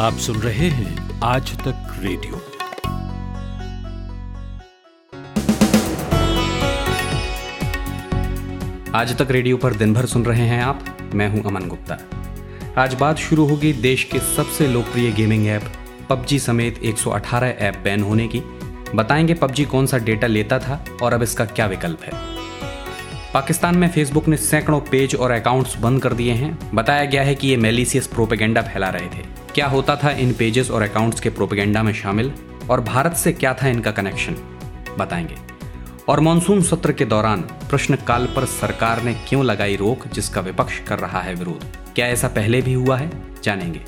आप सुन रहे हैं आज तक रेडियो। आज तक रेडियो पर दिन भर सुन रहे हैं आप। मैं हूँ अमन गुप्ता। आज बात शुरू होगी देश के सबसे लोकप्रिय गेमिंग ऐप पबजी समेत 118 ऐप बैन होने की। बताएँगे पबजी कौन सा डेटा लेता था और अब इसका क्या विकल्प है। पाकिस्तान में फेसबुक ने सैकड़ों पेज और अकाउंट्स बंद कर दिए हैं। बताया गया है कि ये मेलिसियस प्रोपेगेंडा फैला रहे थे। क्या होता था इन पेजेस और अकाउंट्स के प्रोपेगेंडा में शामिल? और भारत से क्या था इनका कनेक्शन बताएँगे। और मानसून सत्र के दौरान प्रश्नकाल पर सरकार ने क्यों लगाई रोक जिसका विपक्ष कर रहा है विरोध? क्या ऐसा पहले भी हुआ है? जानेंगे।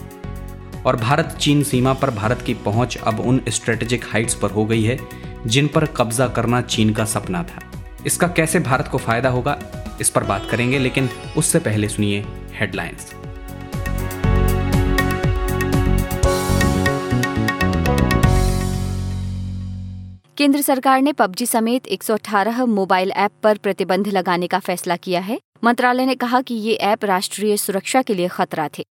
और भारत चीन सीमा पर भारत की पहुँच अब उन स्ट्रेटेजिक हाइट्स पर हो गई है, जिन पर कब्जा करना चीन का सपना था। इसका कैसे भारत को फ़ायदा होगा? इस पर बात करेंगे, लेकिन उससे पहले सुनिए हेडलाइंस केंद्र सरकार ने पबजी समेत 118 मोबाइल ऐप पर प्रतिबंध लगाने का फैसला किया है। मंत्रालय ने कहा कि ये ऐप राष्ट्रीय सुरक्षा के लिए खतरा थे।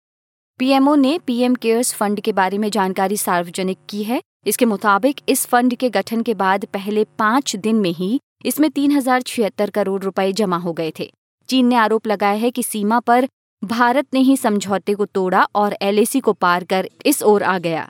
पीएमओ ने पीएम केयर्स फंड के बारे में जानकारी सार्वजनिक की है। इसके मुताबिक इस फंड के गठन के बाद पहले पाँच दिन में ही इसमें तीन हज़ार छिहत्तर करोड़ रुपए जमा हो गए थे। चीन ने आरोप लगाया है कि सीमा पर भारत ने ही समझौते को तोड़ा और एलएसी को पार कर इस ओर आ गया।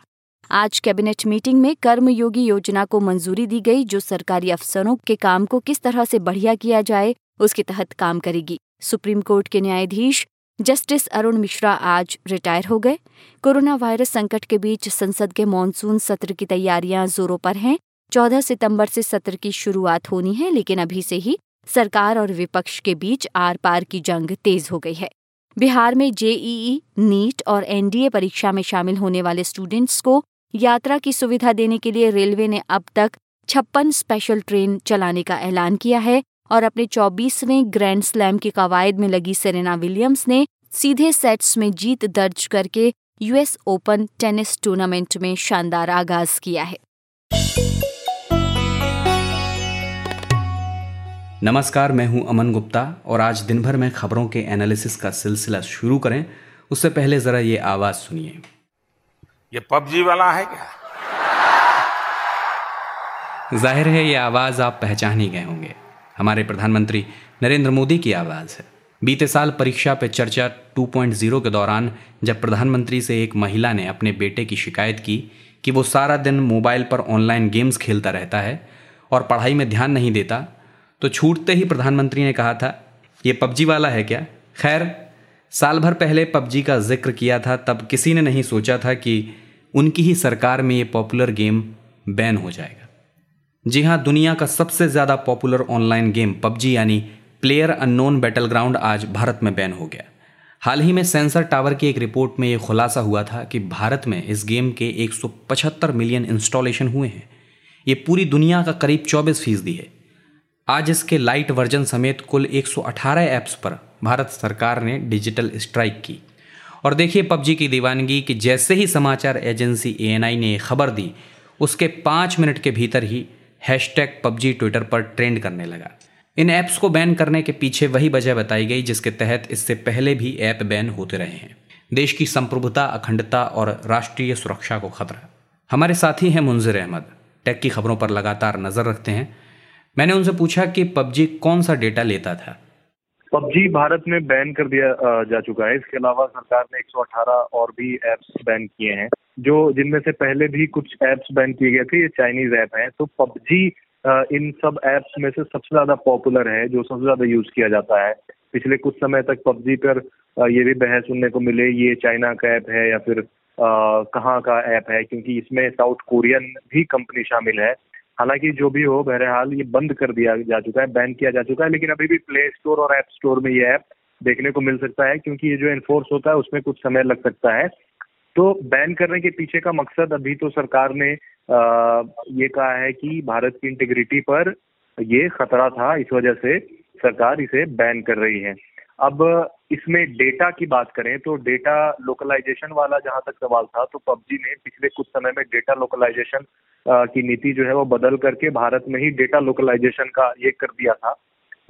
आज कैबिनेट मीटिंग में कर्मयोगी योजना को मंजूरी दी गई, जो सरकारी अफसरों के काम को किस तरह से बढ़िया किया जाए, उसके तहत काम करेगी। सुप्रीम कोर्ट के न्यायाधीश जस्टिस अरुण मिश्रा आज रिटायर हो गए। कोरोना वायरस संकट के बीच संसद के मानसून सत्र की तैयारियाँ जोरों पर हैं। चौदह सितंबर से सत्र की शुरुआत होनी है, लेकिन अभी से ही सरकार और विपक्ष के बीच आर पार की जंग तेज हो गई है। बिहार में जेईई, नीट और एनडीए परीक्षा में शामिल होने वाले स्टूडेंट्स को यात्रा की सुविधा देने के लिए रेलवे ने अब तक छप्पन स्पेशल ट्रेन चलाने का ऐलान किया है और अपने चौबीसवें ग्रैंड स्लैम की कवायद में लगी सेरेना विलियम्स ने सीधे सेट्स में जीत दर्ज करके यूएस ओपन टेनिस टूर्नामेंट में शानदार आगाज़ किया है। नमस्कार, मैं हूँ अमन गुप्ता और आज दिन भर में खबरों के एनालिसिस का सिलसिला शुरू करें। उससे पहले जरा ये आवाज़ सुनिए। ये पबजी वाला है क्या? ज़ाहिर है ये आवाज़ आप पहचान ही गए होंगे। हमारे प्रधानमंत्री नरेंद्र मोदी की आवाज़ है। बीते साल परीक्षा पे चर्चा 2.0 के दौरान जब प्रधानमंत्री से एक महिला ने अपने बेटे की शिकायत की कि वो सारा दिन मोबाइल पर ऑनलाइन गेम्स खेलता रहता है और पढ़ाई में ध्यान नहीं देता तो छूटते ही प्रधानमंत्री ने कहा था, ये पबजी वाला है क्या? खैर साल भर पहले पबजी का ज़िक्र किया था, तब किसी ने नहीं सोचा था कि उनकी ही सरकार में ये पॉपुलर गेम बैन हो जाएगा। जी हाँ दुनिया का सबसे ज़्यादा पॉपुलर ऑनलाइन गेम पबजी, यानी प्लेयर अननोन बैटल ग्राउंड आज भारत में बैन हो गया। हाल ही में सेंसर टावर की एक रिपोर्ट में ये खुलासा हुआ था कि भारत में इस गेम के 175 मिलियन इंस्टॉलेशन हुए हैं। ये पूरी दुनिया का करीब 24 फ़ीसदी है। आज इसके लाइट वर्जन समेत कुल 118 ऐप्स पर भारत सरकार ने डिजिटल स्ट्राइक की। और देखिए पबजी की दीवानगी कि जैसे ही समाचार एजेंसी एएनआई ने खबर दी, उसके पाँच मिनट के भीतर ही हैशटैग पबजी ट्विटर पर ट्रेंड करने लगा। इन ऐप्स को बैन करने के पीछे वही वजह बताई गई, जिसके तहत इससे पहले भी ऐप बैन होते रहे हैं। देश की संप्रभुता, अखंडता और राष्ट्रीय सुरक्षा को खतरा। हमारे साथी हैं मुंजिर अहमद। टेक की खबरों पर लगातार नज़र रखते हैं। मैंने उनसे पूछा कि पबजी कौन सा डेटा लेता था? पबजी भारत में बैन कर दिया जा चुका है। इसके अलावा सरकार ने 118 और भी एप्स बैन किए हैं, जो जिनमें से पहले भी कुछ एप्स बैन किए गए थे, ये चाइनीज़ ऐप हैं। तो पबजी इन सब एप्स में से सबसे ज़्यादा पॉपुलर है, जो सबसे ज़्यादा यूज़ किया जाता है। पिछले कुछ समय तक पबजी पर ये भी बहस सुनने को मिले, ये चाइना का ऐप है या फिर कहाँ का ऐप है, क्योंकि इसमें साउथ कोरियन भी कंपनी शामिल है। हालाँकि जो भी हो बहरहाल ये बंद कर दिया जा चुका है बैन किया जा चुका है लेकिन अभी भी प्ले स्टोर और ऐप स्टोर में ये ऐप देखने को मिल सकता है क्योंकि ये जो एनफोर्स होता है उसमें कुछ समय लग सकता है। तो बैन करने के पीछे का मकसद अभी तो सरकार ने आ, ये कहा है कि भारत की इंटीग्रिटी पर ये खतरा था इस वजह से सरकार इसे बैन कर रही है। अब इसमें डेटा की बात करें तो डेटा लोकलाइजेशन वाला जहाँ तक सवाल था तो पबजी ने पिछले कुछ समय में डेटा लोकलाइजेशन की नीति जो है वो बदल करके भारत में ही डेटा लोकलाइजेशन का ये कर दिया था।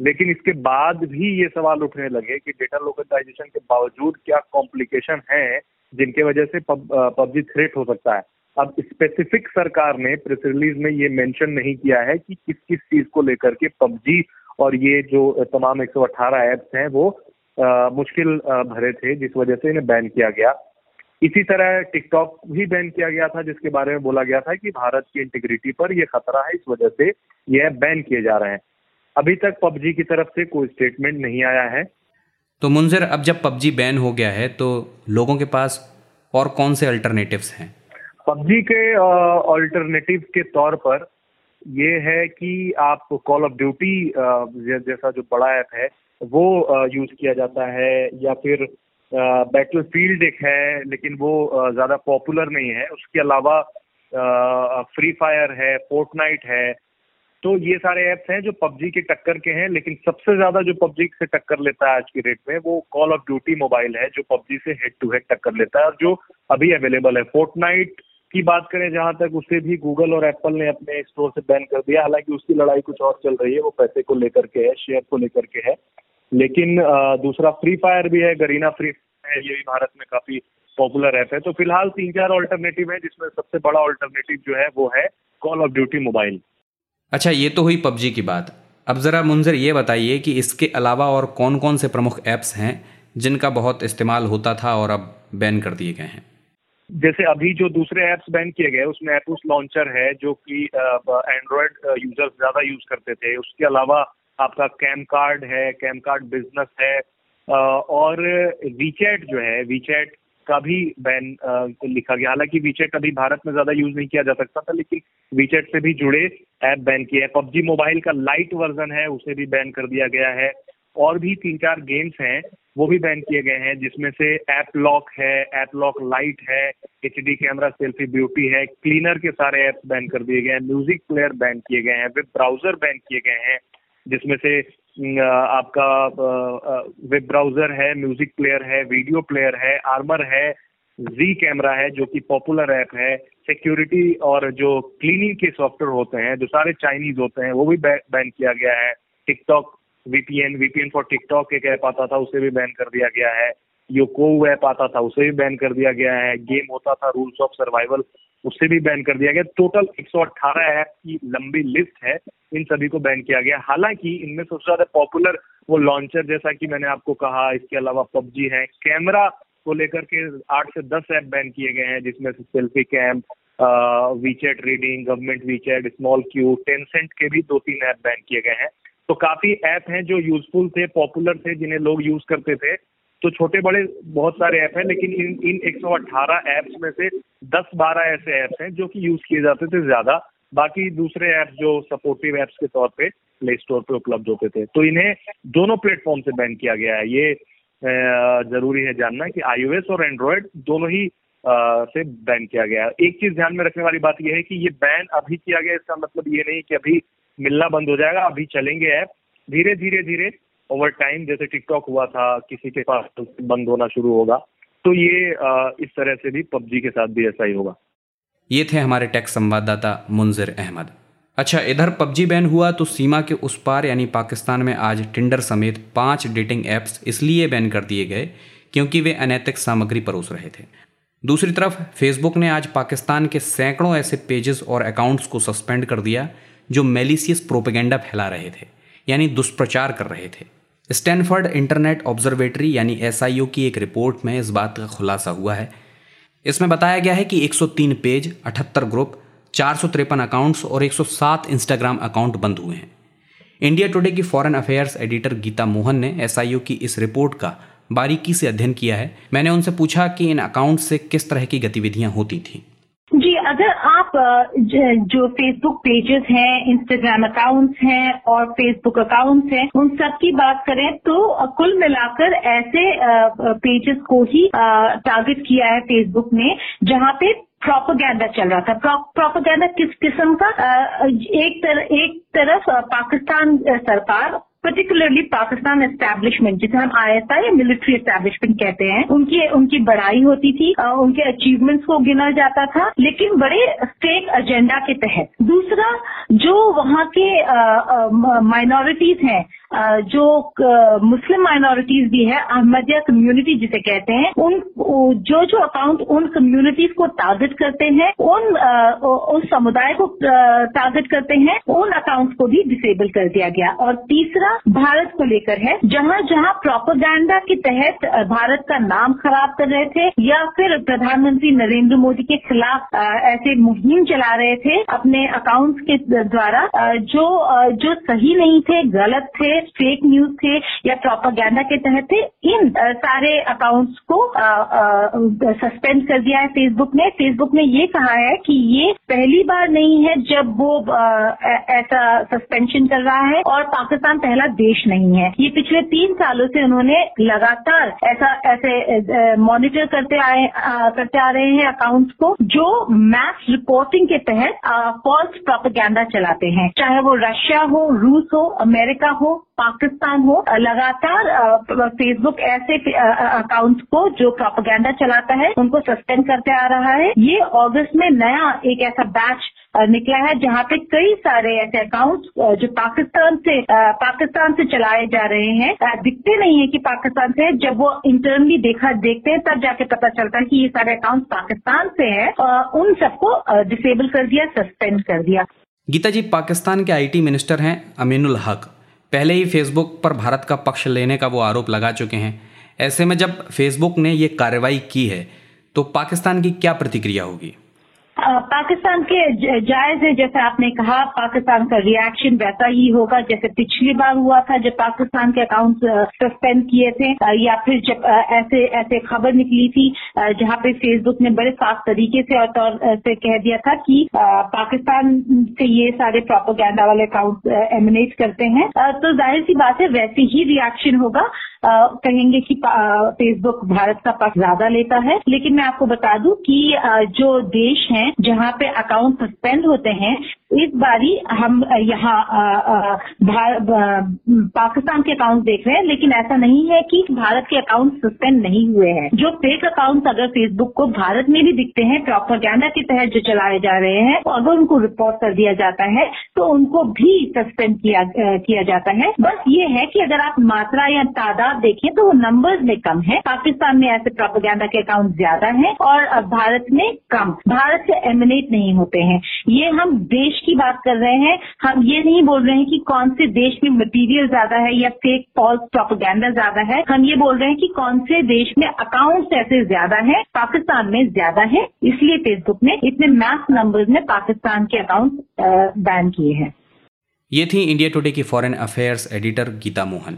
लेकिन इसके बाद भी ये सवाल उठने लगे कि डेटा लोकलाइजेशन के बावजूद क्या कॉम्प्लिकेशन है जिनके वजह से पबजी थ्रेट हो सकता है। अब स्पेसिफिक सरकार ने प्रेस रिलीज़ में ये मेंशन नहीं किया है कि किस किस चीज़ को लेकर के पबजी और ये जो तमाम 118 एप्स हैं वो मुश्किल भरे थे जिस वजह से इन्हें बैन किया गया। इसी तरह टिकटॉक भी बैन किया गया था जिसके बारे में बोला गया था कि भारत की इंटीग्रिटी पर यह खतरा है इस वजह से यह बैन किए जा रहे हैं। अभी तक पबजी की तरफ़ से कोई स्टेटमेंट नहीं आया है। तो मुंजर अब जब पबजी बैन हो गया है तो लोगों के पास और कौन से अल्टरनेटिव्स हैं? पबजी के ऑल्टरनेटिव के तौर पर ये है कि आप कॉल ऑफ़ ड्यूटी जैसा जो बड़ा ऐप है वो यूज़ किया जाता है या फिर बैटल फ़ील्ड एक है, लेकिन वो ज़्यादा पॉपुलर नहीं है। उसके अलावा फ्री फायर है फोर्टनाइट है। तो ये सारे ऐप्स हैं जो पबजी के टक्कर के हैं, लेकिन सबसे ज़्यादा जो पबजी से टक्कर लेता है आज की डेट में, वो कॉल ऑफ़ ड्यूटी मोबाइल है, जो पबजी से हेड टू हेड टक्कर लेता है और जो अभी अवेलेबल है। फोर्टनाइट की बात करें, जहाँ तक उसे भी गूगल और एप्पल ने अपने स्टोर से बैन कर दिया। हालाँकि उसकी लड़ाई कुछ और चल रही है, वो पैसे को लेकर के है शेयर को लेकर के है। लेकिन दूसरा फ्री फायर भी है गरीना फ्री है ये भी भारत में काफ़ी पॉपुलर ऐप है। तो फ़िलहाल तीन चार ऑल्टरनेटिव है जिसमें सबसे बड़ा ऑल्टरनेटिव जो है वो है कॉल ऑफ़ ड्यूटी मोबाइल अच्छा ये तो हुई पबजी की बात। अब ज़रा मुंजर ये बताइए कि इसके अलावा और कौन कौन से प्रमुख ऐप्स हैं जिनका बहुत इस्तेमाल होता था और अब बैन कर दिए गए हैं? जैसे अभी जो दूसरे ऐप्स बैन किए गए उसमें एपूस लॉन्चर है जो कि एंड्रॉयड यूज़र्स ज़्यादा यूज़ करते थे। उसके अलावा आपका कैम कार्ड है कैम कार्ड बिज़नेस है और वीचैट जो है वीचैट का भी बैन लिखा गया। हालाँकि वीचैट अभी भारत में ज़्यादा यूज़ नहीं किया जा सकता था, लेकिन वीचैट से भी जुड़े ऐप बैन किए हैं। पबजी मोबाइल का लाइट वर्जन है, उसे भी बैन कर दिया गया है। और भी तीन चार गेम्स हैं, वो भी बैन किए गए हैं, जिसमें से ऐप लॉक है ऐप लॉक लाइट है एचडी कैमरा सेल्फी ब्यूटी है क्लीनर के सारे ऐप्स बैन कर दिए गए हैं म्यूज़िक प्लेयर बैन किए गए हैं वेब ब्राउज़र बैन किए गए हैं। जिसमें से आपका वेब ब्राउज़र है, म्यूज़िक प्लेयर है, वीडियो प्लेयर है, आर्मर है, जी कैमरा है, जो कि पॉपुलर ऐप है, सिक्योरिटी और जो क्लीनिंग के सॉफ्टवेयर होते हैं, जो सारे चाइनीज़ होते हैं, वो भी बैन किया गया है। TikTok, VPN VPN for TikTok एक ऐप आता था, उसे भी बैन कर दिया गया है। योको ऐप आता था, उसे भी बैन कर दिया गया है। गेम होता था, रूल्स ऑफ़ सर्वाइवल उससे भी बैन कर दिया गया। टोटल 118 ऐप की लंबी लिस्ट है। इन सभी को बैन किया गया। हालाँकि इनमें सबसे ज़्यादा पॉपुलर वो लॉन्चर जैसा कि मैंने आपको कहा, इसके अलावा पबजी है। कैमरा को लेकर के आठ से दस ऐप बैन किए गए हैं, जिसमें से selfie cam WeChat reading government WeChat small Q Tencent के भी दो तीन ऐप बैन किए गए हैं। तो काफ़ी ऐप हैं जो यूजफुल थे पॉपुलर थे, जिन्हें लोग यूज़ करते थे। तो छोटे बड़े बहुत सारे ऐप हैं, लेकिन इन इन 118 ऐप्स में से 10-12 ऐसे ऐप्स हैं जो कि यूज़ किए जाते थे ज़्यादा। बाकी दूसरे ऐप्स जो सपोर्टिव ऐप्स के तौर पे प्ले स्टोर पे उपलब्ध होते थे। तो इन्हें दोनों प्लेटफॉर्म से बैन किया गया है। ये ज़रूरी है जानना कि आईओएस और एंड्रॉयड दोनों ही से बैन किया गया है। एक चीज़ ध्यान में रखने वाली बात यह है कि ये बैन अभी किया गया इसका मतलब ये नहीं कि अभी मिलना बंद हो जाएगा, अभी चलेंगे ऐप। धीरे धीरे धीरे ओवर टाइम जैसे टिकटॉक हुआ था, किसी के पास बंद होना शुरू होगा तो ये इस तरह से भी पबजी के साथ भी ऐसा ही होगा। ये थे हमारे टेक्स संवाददाता मुंजिर अहमद। अच्छा इधर पबजी बैन हुआ तो सीमा के उस पार, यानी पाकिस्तान में आज टिंडर समेत पाँच डेटिंग ऐप्स इसलिए बैन कर दिए गए, क्योंकि वे अनैतिक सामग्री परोस रहे थे। दूसरी तरफ़ फेसबुक ने आज पाकिस्तान के सैकड़ों ऐसे पेजेस और अकाउंट्स को सस्पेंड कर दिया, जो मेलिसियस प्रोपेगेंडा फैला रहे थे, यानी दुष्प्रचार कर रहे थे। स्टैनफर्ड इंटरनेट ऑब्जर्वेटरी यानी एस की एक रिपोर्ट में इस बात का खुलासा हुआ है। इसमें बताया गया है कि 103 पेज 78 ग्रुप, चार सौ तिरपन अकाउंट्स और 107 इंस्टाग्राम अकाउंट बंद हुए हैं। इंडिया टुडे की foreign affairs editor Geeta Mohan ने एस की इस रिपोर्ट का बारीकी से अध्ययन किया है। मैंने उनसे पूछा कि इन अकाउंट से किस तरह की गतिविधियाँ होती थी। अगर आप जो फेसबुक पेजेस हैं इंस्टाग्राम अकाउंट्स हैं और फेसबुक अकाउंट्स हैं, उन सब की बात करें तो कुल मिलाकर ऐसे पेजेस को ही टारगेट किया है फेसबुक ने, जहाँ पे प्रोपोगैंडा चल रहा था। प्रोपोगैंडा किस किस्म का? एक तरफ़ एक तरफ़ पाकिस्तान सरकार पर्टिकुलरली पाकिस्तान एस्टेब्लिशमेंट जिसे हम आईएसआई या मिलिट्री एस्टैब्लिशमेंट कहते हैं, उनकी उनकी बड़ाई होती थी उनके अचीवमेंट्स को गिना जाता था, लेकिन बड़े फेक एजेंडा के तहत। दूसरा, जो वहाँ के माइनॉरिटीज हैं जो मुस्लिम माइनॉरिटीज भी है, अहमदिया कम्युनिटी जिसे कहते हैं, उन जो जो अकाउंट उन कम्युनिटीज को टारगेट करते हैं, उन उस समुदाय को टारगेट करते हैं, उन अकाउंट्स को भी डिसेबल कर दिया गया। और तीसरा भारत को लेकर है, जहाँ जहाँ प्रोपोगंडा के तहत भारत का नाम खराब कर रहे थे, या फिर प्रधानमंत्री नरेंद्र मोदी के खिलाफ ऐसे मुहिम चला रहे थे, अपने अकाउंट्स के द्वारा जो जो सही नहीं थे, गलत थे फेक न्यूज़ थे या प्रोपोगंडा के तहत थे, इन सारे अकाउंट्स को सस्पेंड कर दिया है फेसबुक ने। फेसबुक ने ये कहा है कि ये पहली बार नहीं है जब वो ऐसा सस्पेंशन कर रहा है और पाकिस्तान पहला देश नहीं है। ये पिछले तीन सालों से उन्होंने लगातार ऐसा, ऐसे मॉनिटर करते आए करते आ रहे हैं अकाउंट्स को, जो मैथ रिपोर्टिंग के तहत फॉल्स प्रोपोगंडा चलाते हैं। चाहे वो रशिया हो रूस हो अमेरिका हो पाकिस्तान हो, लगातार फेसबुक ऐसे अकाउंट्स को जो प्रोपोगंडा चलाता है, उनको सस्पेंड करते आ रहा है। ये अगस्त में नया एक ऐसा बैच निकला है, जहाँ पे कई सारे ऐसे अकाउंट्स जो पाकिस्तान से पाकिस्तान से चलाए जा रहे हैं। दिखते नहीं है कि पाकिस्तान से जब वो इंटरनली देखा, देखते हैं, तब जाके पता चलता है कि ये सारे अकाउंट्स पाकिस्तान से हैं। उन सबको डिसेबल कर दिया सस्पेंड कर दिया। गीता जी, पाकिस्तान के आईटी मिनिस्टर हैं अमीनुल हक। पहले ही फेसबुक पर भारत का पक्ष लेने का वो आरोप लगा चुके हैं। ऐसे में जब फेसबुक ने ये कार्रवाई की है तो पाकिस्तान की क्या प्रतिक्रिया होगी? पाकिस्तान के जायज़ है, जैसे आपने कहा, पाकिस्तान का रिएक्शन वैसा ही होगा, जैसे पिछली बार हुआ था जब पाकिस्तान के अकाउंट सस्पेंड किए थे या फिर जब ऐसे ऐसे खबर निकली थी जहाँ पे फेसबुक ने बड़े साफ़ तरीके से और तौर से कह दिया था कि पाकिस्तान से ये सारे प्रोपोगंडा वाले अकाउंट एमिनेट करते हैं। तो ज़ाहिर सी बात है, वैसे ही रिएक्शन होगा। कहेंगे कि फेसबुक भारत का पक्ष ज़्यादा लेता है। लेकिन मैं आपको बता दूँ कि जो देश हैं जहाँ पे अकाउंट सस्पेंड होते हैं, इस बारी हम यहाँ पाकिस्तान के अकाउंट देख रहे हैं। लेकिन ऐसा नहीं है कि भारत के अकाउंट सस्पेंड नहीं हुए हैं। जो फेक अकाउंट अगर फेसबुक को भारत में भी दिखते हैं प्रोपोगंडा के तहत जो चलाए जा रहे हैं तो अगर उनको रिपोर्ट कर दिया जाता है तो उनको भी सस्पेंड किया किया जाता है। बस ये है कि अगर आप मात्रा या तादाद देखें तो वो नंबर्स में कम है। पाकिस्तान में ऐसे प्रोपोगंडा के अकाउंट ज़्यादा है और भारत में कम। भारत से एमिनेट नहीं होते हैं। ये हम देश की बात कर रहे हैं। हम ये नहीं बोल रहे हैं कि कौन से देश में मटेरियल ज़्यादा है या फेक फॉल्स प्रोपोगंडा ज़्यादा है। हम ये बोल रहे हैं कि कौन से देश में अकाउंट्स ऐसे ज़्यादा है, पाकिस्तान में ज़्यादा है। इसलिए फेसबुक ने इतने मैथ नंबर्स में पाकिस्तान के अकाउंट बैन किए हैं। ये थी इंडिया टुडे की foreign affairs editor Geeta Mohan.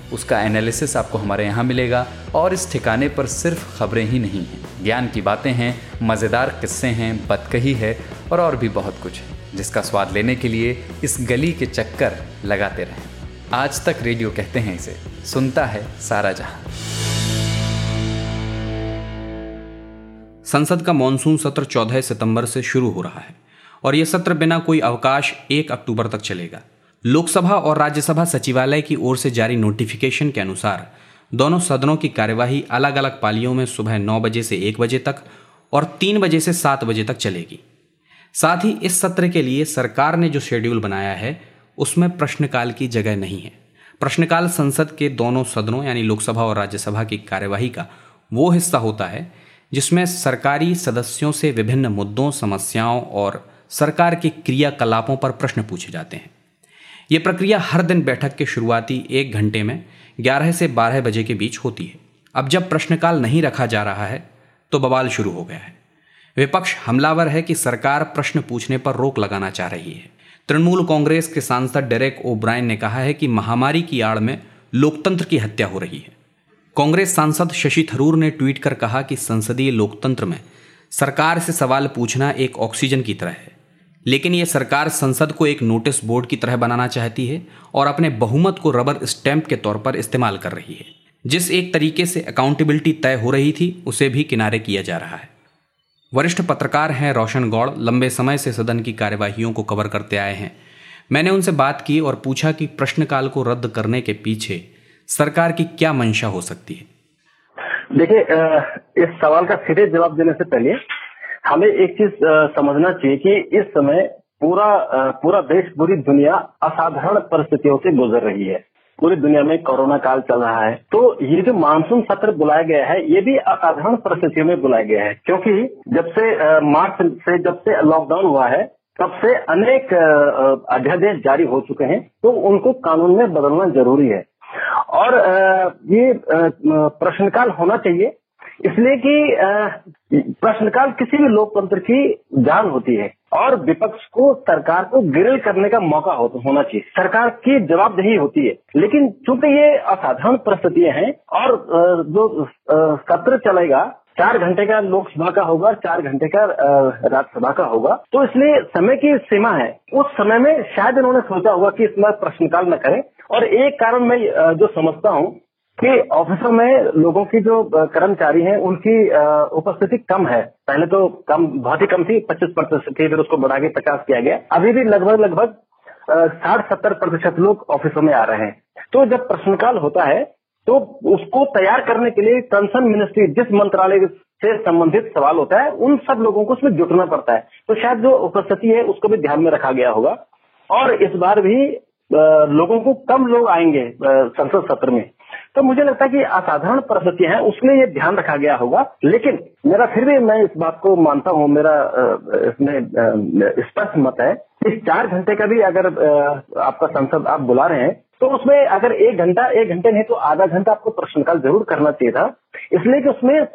उसका एनालिसिस आपको हमारे यहाँ मिलेगा। और इस ठिकाने पर सिर्फ़ खबरें ही नहीं हैं। ज्ञान की बातें हैं, मज़ेदार किस्से हैं बतकही है और और भी बहुत कुछ है, जिसका स्वाद लेने के लिए इस गली के चक्कर लगाते रहें। आज तक रेडियो कहते हैं इसे, सुनता है सारा जहाँ। संसद का मानसून सत्र 14 सितंबर से शुरू हो रहा है और यह सत्र बिना कोई अवकाश 1 अक्टूबर तक चलेगा। लोकसभा और राज्यसभा सचिवालय की ओर से जारी नोटिफिकेशन के अनुसार, दोनों सदनों की कार्यवाही अलग अलग पालियों में सुबह नौ बजे से एक बजे तक और तीन बजे से सात बजे तक चलेगी। साथ ही इस सत्र के लिए सरकार ने जो शेड्यूल बनाया है, उसमें प्रश्नकाल की जगह नहीं है। प्रश्नकाल संसद के दोनों सदनों, यानी लोकसभा और राज्यसभा की कार्यवाही का वो हिस्सा होता है, जिसमें सरकारी सदस्यों से विभिन्न मुद्दों, समस्याओं और सरकार के क्रियाकलापों पर प्रश्न पूछे जाते हैं। ये प्रक्रिया हर दिन बैठक के शुरुआती एक घंटे में 11 से 12 बजे के बीच होती है। अब जब प्रश्नकाल नहीं रखा जा रहा है तो बवाल शुरू हो गया है। विपक्ष हमलावर है कि सरकार प्रश्न पूछने पर रोक लगाना चाह रही है। तृणमूल कांग्रेस के सांसद डेरेक ओब्रायन ने कहा है कि महामारी की आड़ में लोकतंत्र की हत्या हो रही है। कांग्रेस सांसद शशि थरूर ने ट्वीट कर कहा कि संसदीय लोकतंत्र में सरकार से सवाल पूछना एक ऑक्सीजन की तरह है। लेकिन ये सरकार संसद को एक नोटिस बोर्ड की तरह बनाना चाहती है और अपने बहुमत को रबर स्टैंप के तौर पर इस्तेमाल कर रही है। जिस एक तरीके से अकाउंटेबिलिटी तय हो रही थी, उसे भी किनारे किया जा रहा है। वरिष्ठ पत्रकार हैं रोशन गौड़, लंबे समय से सदन की कार्यवाहियों को कवर करते आए हैं। मैंने उनसे बात की और पूछा कि प्रश्नकाल को रद्द करने के पीछे सरकार की क्या मंशा हो सकती है? देखिए इस सवाल का सीधे जवाब देने से पहले हमें एक चीज़ समझना चाहिए कि इस समय पूरा पूरा देश, पूरी दुनिया असाधारण परिस्थितियों से गुजर रही है। पूरी दुनिया में कोरोना काल चल रहा है। तो ये जो मानसून सत्र बुलाया गया है, ये भी असाधारण परिस्थितियों में बुलाया गया है। क्योंकि जब से मार्च से जब से लॉकडाउन हुआ है, तब से अनेक अध्यादेश जारी हो चुके हैं। तो उनको कानून में बदलना ज़रूरी है। और ये प्रश्नकाल होना चाहिए। इसलिए कि प्रश्नकाल किसी भी लोकतंत्र की जान होती है और विपक्ष को सरकार को गिरल करने का मौका होना चाहिए। सरकार की जवाबदेही होती है। लेकिन चूँकि ये असाधारण परिस्थितियाँ हैं और जो सत्र चलेगा, चार घंटे का लोकसभा का होगा, चार घंटे का राज्यसभा का होगा तो इसलिए समय की सीमा है। उस समय में शायद इन्होंने सोचा होगा कि इसमें प्रश्नकाल न करें। और एक कारण मैं जो समझता हूँ कि ऑफिसों में लोगों की जो कर्मचारी हैं, उनकी उपस्थिति कम है। पहले तो कम, बहुत ही कम थी, पच्चीस प्रतिशत थी, फिर उसको बढ़ा के पचास किया गया। अभी भी लगभग लगभग साठ सत्तर प्रतिशत लोग ऑफिसों में आ रहे हैं। तो जब प्रश्नकाल होता है तो उसको तैयार करने के लिए कंसर्न मिनिस्ट्री, जिस मंत्रालय से संबंधित सवाल होता है, उन सब लोगों को उसमें जुटना पड़ता है। तो शायद जो उपस्थिति है, उसको भी ध्यान में रखा गया होगा। और इस बार भी लोगों को कम लोग आएँगे संसद सत्र में। तो मुझे लगता है कि असाधारण परिस्थितियाँ हैं, उसमें ये ध्यान रखा गया होगा। लेकिन मेरा फिर भी मैं इस बात को मानता हूँ, मेरा इसमें स्पष्ट मत है कि चार घंटे का भी अगर आपका संसद आप बुला रहे हैं तो उसमें अगर एक घंटा, एक घंटे नहीं तो आधा घंटा आपको प्रश्नकाल ज़रूर करना चाहिए था। इसलिए कि उसमें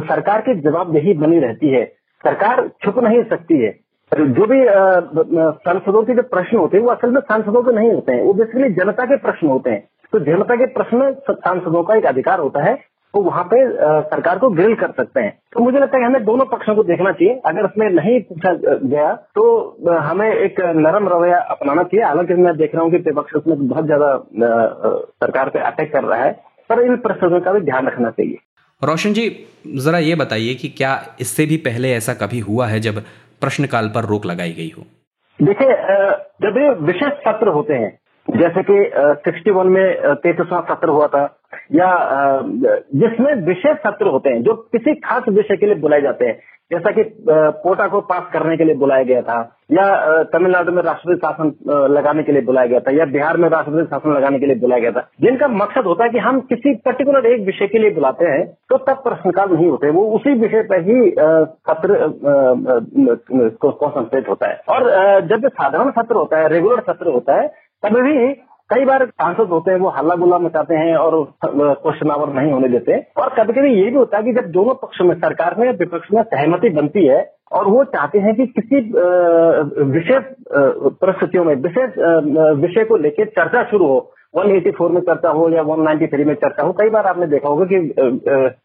सरकार की जवाबदेही बनी रहती है। सरकार छुप नहीं सकती है। जो भी सांसदों के जो प्रश्न होते हैं, वो असल में सांसदों के नहीं होते हैं। वो बेसिकली जनता के प्रश्न होते हैं। तो जनता के प्रश्न सांसदों का एक अधिकार होता है तो वहाँ पे सरकार को ग्रिल कर सकते हैं। तो मुझे लगता है हमें दोनों पक्षों को देखना चाहिए। अगर उसमें नहीं पूछा गया तो हमें एक नरम रवैया अपनाना चाहिए। हालाँकि मैं देख रहा हूँ कि विपक्ष उसमें बहुत ज़्यादा सरकार पे अटैक कर रहा है पर इन प्रश्नों का भी ध्यान रखना चाहिए। रोशन जी जरा ये बताइए कि क्या इससे भी पहले ऐसा कभी हुआ है जब प्रश्नकाल पर रोक लगाई गई हो? देखिए जब ये विशेष सत्र होते हैं जैसे कि सिक्सटी वन में तैतीसवा सत्र हुआ था, या जिसमें विशेष सत्र होते हैं, जो किसी खास विषय के लिए बुलाए जाते हैं, जैसा कि कोटा को पास करने के लिए बुलाया गया था, या तमिलनाडु में राष्ट्रपति शासन लगाने के लिए बुलाया गया था, या बिहार में राष्ट्रपति शासन लगाने के लिए बुलाया गया था, जिनका मकसद होता है कि हम किसी पर्टिकुलर एक विषय के लिए बुलाते हैं तो तब प्रश्नकाल नहीं होते, वो उसी विषय पर ही सत्र कॉन्सेंट्रेट होता है। और जब साधारण सत्र होता है, रेगुलर सत्र होता है तब भी कई बार सांसद होते हैं, वो हल्ला गुल्ला मचाते हैं और क्वेश्चन आवर नहीं होने देते। और कभी कभी ये भी होता है कि जब दोनों पक्ष में, सरकार में विपक्ष में सहमति बनती है और वो चाहते हैं कि किसी विशेष परिस्थितियों में, विशेष विषय को लेकर चर्चा शुरू हो 184 में चर्चा हो या 193 में चर्चा हो, कई बार आपने देखा होगा कि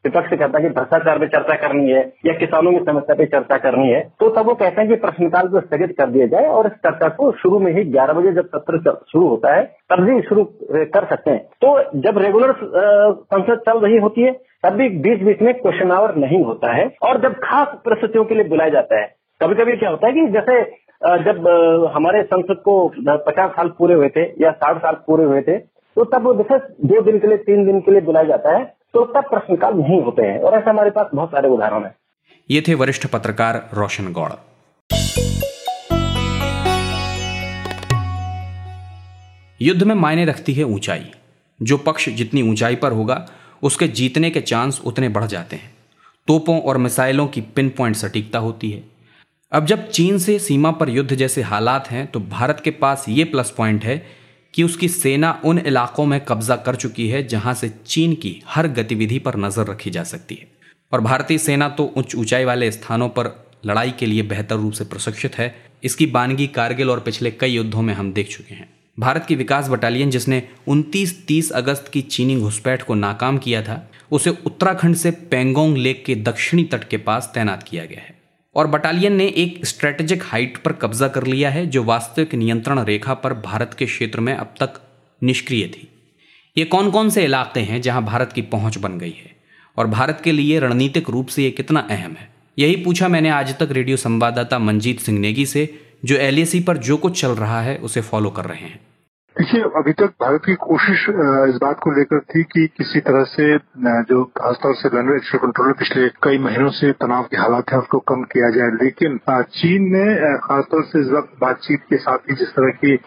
विपक्ष कहता है कि भ्रष्टाचार पे चर्चा करनी है या किसानों की समस्या पे चर्चा करनी है तो तब वो कहते हैं कि प्रश्नकाल को स्थगित कर दिया जाए और इस चर्चा को शुरू में ही ग्यारह बजे जब सत्र शुरू होता है, तब भी शुरू कर सकते हैं। तो जब रेगुलर संसद चल रही होती है, तब भी बीच बीच में क्वेश्चन आवर नहीं होता है और जब खास परिस्थितियों के लिए बुलाया जाता है कभी कभी क्या होता है कि जैसे जब हमारे संसद को पचास साल पूरे हुए थे या साठ साल पूरे हुए थे तो तब विशेष दो दिन के लिए, तीन दिन के लिए बुलाया जाता है तो तब प्रश्नकाल नहीं होते हैं। और ऐसे हमारे पास बहुत सारे उदाहरण है। ये थे वरिष्ठ पत्रकार रोशन गौड़। युद्ध में मायने रखती है ऊंचाई। जो पक्ष जितनी ऊंचाई पर होगा, उसके जीतने के चांस उतने बढ़ जाते हैं। तोपों और मिसाइलों की पिन पॉइंट सटीकता होती है। अब जब चीन से सीमा पर युद्ध जैसे हालात हैं तो भारत के पास ये प्लस पॉइंट है कि उसकी सेना उन इलाकों में कब्जा कर चुकी है जहाँ से चीन की हर गतिविधि पर नज़र रखी जा सकती है। और भारतीय सेना तो उच्च ऊंचाई वाले स्थानों पर लड़ाई के लिए बेहतर रूप से प्रशिक्षित है। इसकी बानगी, कारगिल और पिछले कई युद्धों में हम देख चुके हैं। भारत की विकास बटालियन जिसने 29-30 अगस्त की चीनी घुसपैठ को नाकाम किया था, उसे उत्तराखंड से पेंगोंग लेक के दक्षिणी तट के पास तैनात किया गया है। और बटालियन ने एक स्ट्रेटेजिक हाइट पर कब्जा कर लिया है, जो वास्तविक नियंत्रण रेखा पर भारत के क्षेत्र में अब तक निष्क्रिय थी। ये कौन कौन से इलाके हैं जहाँ भारत की पहुँच बन गई है? और भारत के लिए रणनीतिक रूप से ये कितना अहम है? यही पूछा मैंने आज तक रेडियो संवाददाता मंजीत सिंह नेगी से, जो एलएसी पर जो कुछ चल रहा है, उसे फॉलो कर रहे हैं। देखिए, अभी तक भारत की कोशिश इस बात को लेकर थी कि किसी तरह से जो खासतौर से रनवे एक्सट्रा कंट्रोल पिछले कई महीनों से तनाव के हालात हैं, उसको कम किया जाए। लेकिन चीन ने खासतौर से इस वक्त बातचीत के साथ ही जिस तरह की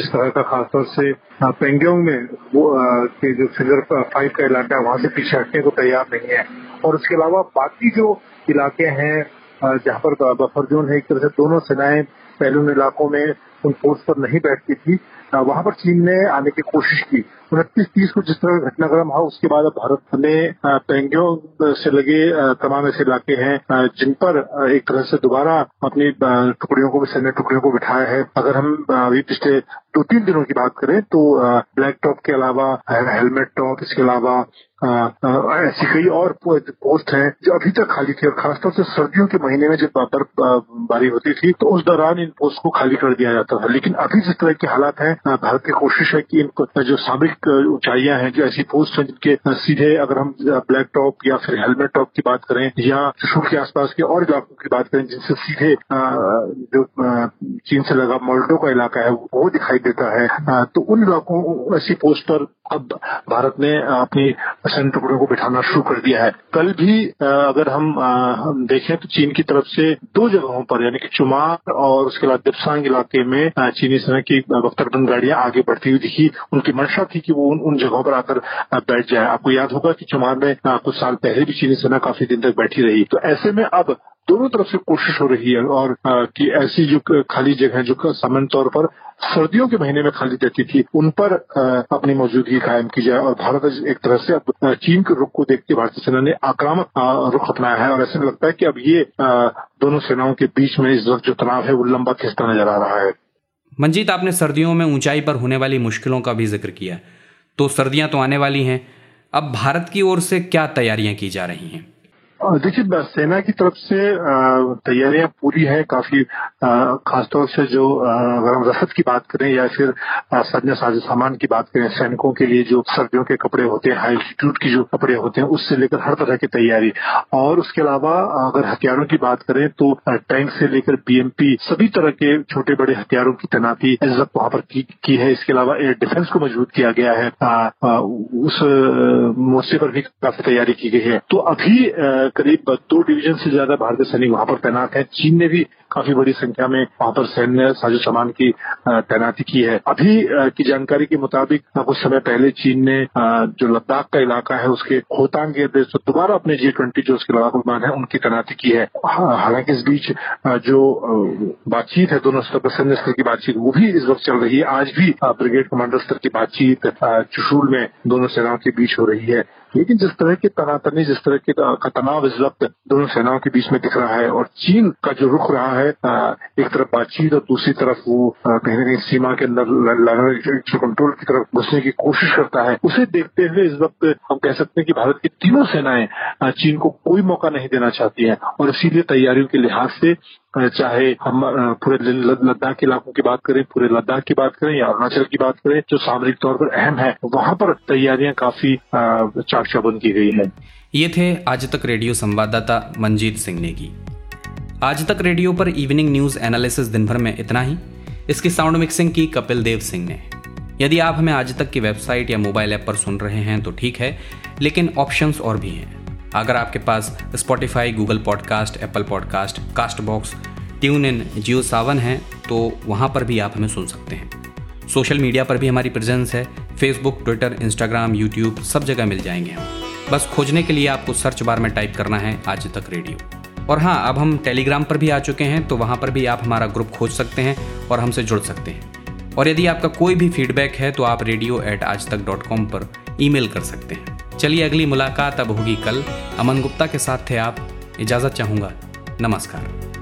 जिस तरह का खासतौर से पेंगोंग में, वो के जो फिगर फाइव का इलाका है, वहाँ से पीछे हटने को तैयार नहीं है। और उसके अलावा बाकी जो इलाके हैं जहाँ पर बफर जोन है, एक तरह से दोनों सेनाएँ पहले उन इलाकों में उन फोर्स पर नहीं बैठती थी। वहाँ पर चीन ने आने की कोशिश की। उनतीस तीस को जिस तरह घटनाक्रम हुआ उसके बाद भारत ने पेंगों से लगे तमाम ऐसे इलाके हैं जिन पर एक तरह से दोबारा अपनी टुकड़ियों को, सैन्य टुकड़ियों को बिठाया है। अगर हम अभी पिछले दो तीन दिनों की बात करें तो ब्लैक टॉप के अलावा हेलमेट टॉप, इसके अलावा ऐसी कई और पोस्ट हैं, जो अभी तक खाली थी। और खासतौर से सर्दियों के महीने में जब बर्फबारी होती थी तो उस दौरान इन पोस्ट को खाली कर दिया जाता था। लेकिन अभी जिस तरह के हालात हैं भारत की कोशिश है कि इन जो साबिक ऊंचाइयाँ हैं जो ऐसी पोस्ट हैं जिनके सीधे अगर हम ब्लैक टॉप या फिर हेलमेट टॉप की बात करें या चुशुल के आसपास के और इलाकों की बात करें जिनसे सीधे जो चीन से लगा मोल्टो का इलाका है वो दिखाई देता है। तो उन इलाकों ऐसी पोस्ट पर अब भारत ने अपनी सैन्य टुकड़ों को बिठाना शुरू कर दिया है। कल भी अगर हम, हम देखें तो चीन की तरफ़ से दो जगहों पर यानी कि चुमार और उसके बाद दिपसांग इलाके में चीनी सेना की बख्तरबंद गाड़ियाँ आगे बढ़ती हुई दिखी उनकी मंशा थी कि वो उन, उन जगहों पर आकर बैठ जाए। आपको याद होगा कि चुमार में कुछ साल पहले भी चीनी सेना काफ़ी दिन तक बैठी रही। तो ऐसे में अब दोनों तरफ़ से कोशिश हो रही है और कि ऐसी जो खाली जगह जो सामान्य तौर पर सर्दियों के महीने में खाली रहती थी उन पर अपनी मौजूदगी कायम की जाए। और भारत एक तरह से अब चीन के रुख को देखते भारतीय सेना ने आक्रामक रुख अपनाया है। और ऐसे में लगता है कि अब ये दोनों सेनाओं के बीच में इस वक्त जो तनाव है वो लंबा खिंचता नज़र आ रहा है। मंजीत आपने सर्दियों में ऊंचाई पर होने वाली मुश्किलों का भी ज़िक्र किया। तो सर्दियाँ तो आने वाली हैं। अब भारत की ओर से क्या तैयारियाँ की जा रही हैं? देखिए सेना की तरफ़ से तैयारियाँ पूरी है काफ़ी खासतौर से जो अगर हम रसद की बात करें या फिर सज्ञ साज सामान की बात करें सैनिकों के लिए जो सर्दियों के कपड़े होते हैं हाई एल्टीट्यूड की जो कपड़े होते हैं उससे लेकर हर तरह की तैयारी। और उसके अलावा अगर हथियारों की बात करें तो टैंक से लेकर बीएमपी सभी तरह के छोटे बड़े हथियारों की तैनाती वहाँ पर की, की है। इसके अलावा एयर डिफेंस को मज़बूत किया गया है। उस मोर्चे पर भी काफ़ी तैयारी की गई है। तो अभी करीब दो डिवीज़न से ज़्यादा भारतीय सैनिक वहाँ पर तैनात है। चीन ने भी काफ़ी बड़ी संख्या में वहाँ पर सैन्य साजो सामान की तैनाती की है। अभी की जानकारी के मुताबिक कुछ समय पहले चीन ने जो लद्दाख का इलाका है, उसके होतांग एयरबेस पर दोबारा अपने जी ट्वेंटी जो उसके लड़ाकू विमान है, उनकी तैनाती की है। हालाँकि इस बीच जो बातचीत है दोनों स्तर पर, सैन्य स्तर की बातचीत, वो भी इस वक्त चल रही है। आज भी ब्रिगेड कमांडर स्तर की बातचीत चुशूल में दोनों सेनाओं के बीच हो रही है। लेकिन जिस तरह की तनातनी, जिस तरह के तनाव इस वक्त दोनों सेनाओं के बीच में दिख रहा है और चीन का जो रुख रहा है एक तरफ़ बातचीत और दूसरी तरफ़ वो कहीं ना कहीं सीमा के अंदर कंट्रोल की तरफ़ घुसने की कोशिश करता है। उसे देखते हुए इस वक्त हम कह सकते हैं कि भारत की तीनों सेनाएँ चीन को कोई मौका नहीं देना चाहती हैं और इसीलिए तैयारियों के लिहाज से चाहे हम पूरे लद्दाख के इलाकों की बात करें, पूरे लद्दाख की बात करें या अरुणाचल की बात करें, जो सामरिक तौर पर अहम है, वहाँ पर तैयारियाँ काफ़ी चाक चौबंद की गई है। ये थे आज तक रेडियो संवाददाता मंजीत सिंह नेगी आज तक रेडियो पर इवनिंग न्यूज़ एनालिसिस दिन भर में इतना ही। इसकी साउंड मिक्सिंग की कपिल देव सिंह ने। यदि आप हमें आज तक की वेबसाइट या मोबाइल ऐप पर सुन रहे हैं तो ठीक है, लेकिन ऑप्शंस और भी हैं। अगर आपके पास Spotify Google podcast Apple podcast Castbox TuneIn Jio Saavn है तो वहाँ पर भी आप हमें सुन सकते हैं। सोशल मीडिया पर भी हमारी प्रेजेंस है। फेसबुक ट्विटर इंस्टाग्राम यूट्यूब सब जगह मिल जाएँगे हम। बस खोजने के लिए आपको सर्च बार में टाइप करना है आज तक रेडियो और हाँ अब हम टेलीग्राम पर भी आ चुके हैं तो वहाँ पर भी आप हमारा ग्रुप खोज सकते हैं और हमसे जुड़ सकते हैं। और यदि आपका कोई भी फीडबैक है तो आप रेडियो एट आज तक डॉट कॉम पर ईमेल कर सकते हैं। चलिए अगली मुलाकात अब होगी कल। अमन गुप्ता के साथ थे आप। इजाज़त चाहूँगा। नमस्कार।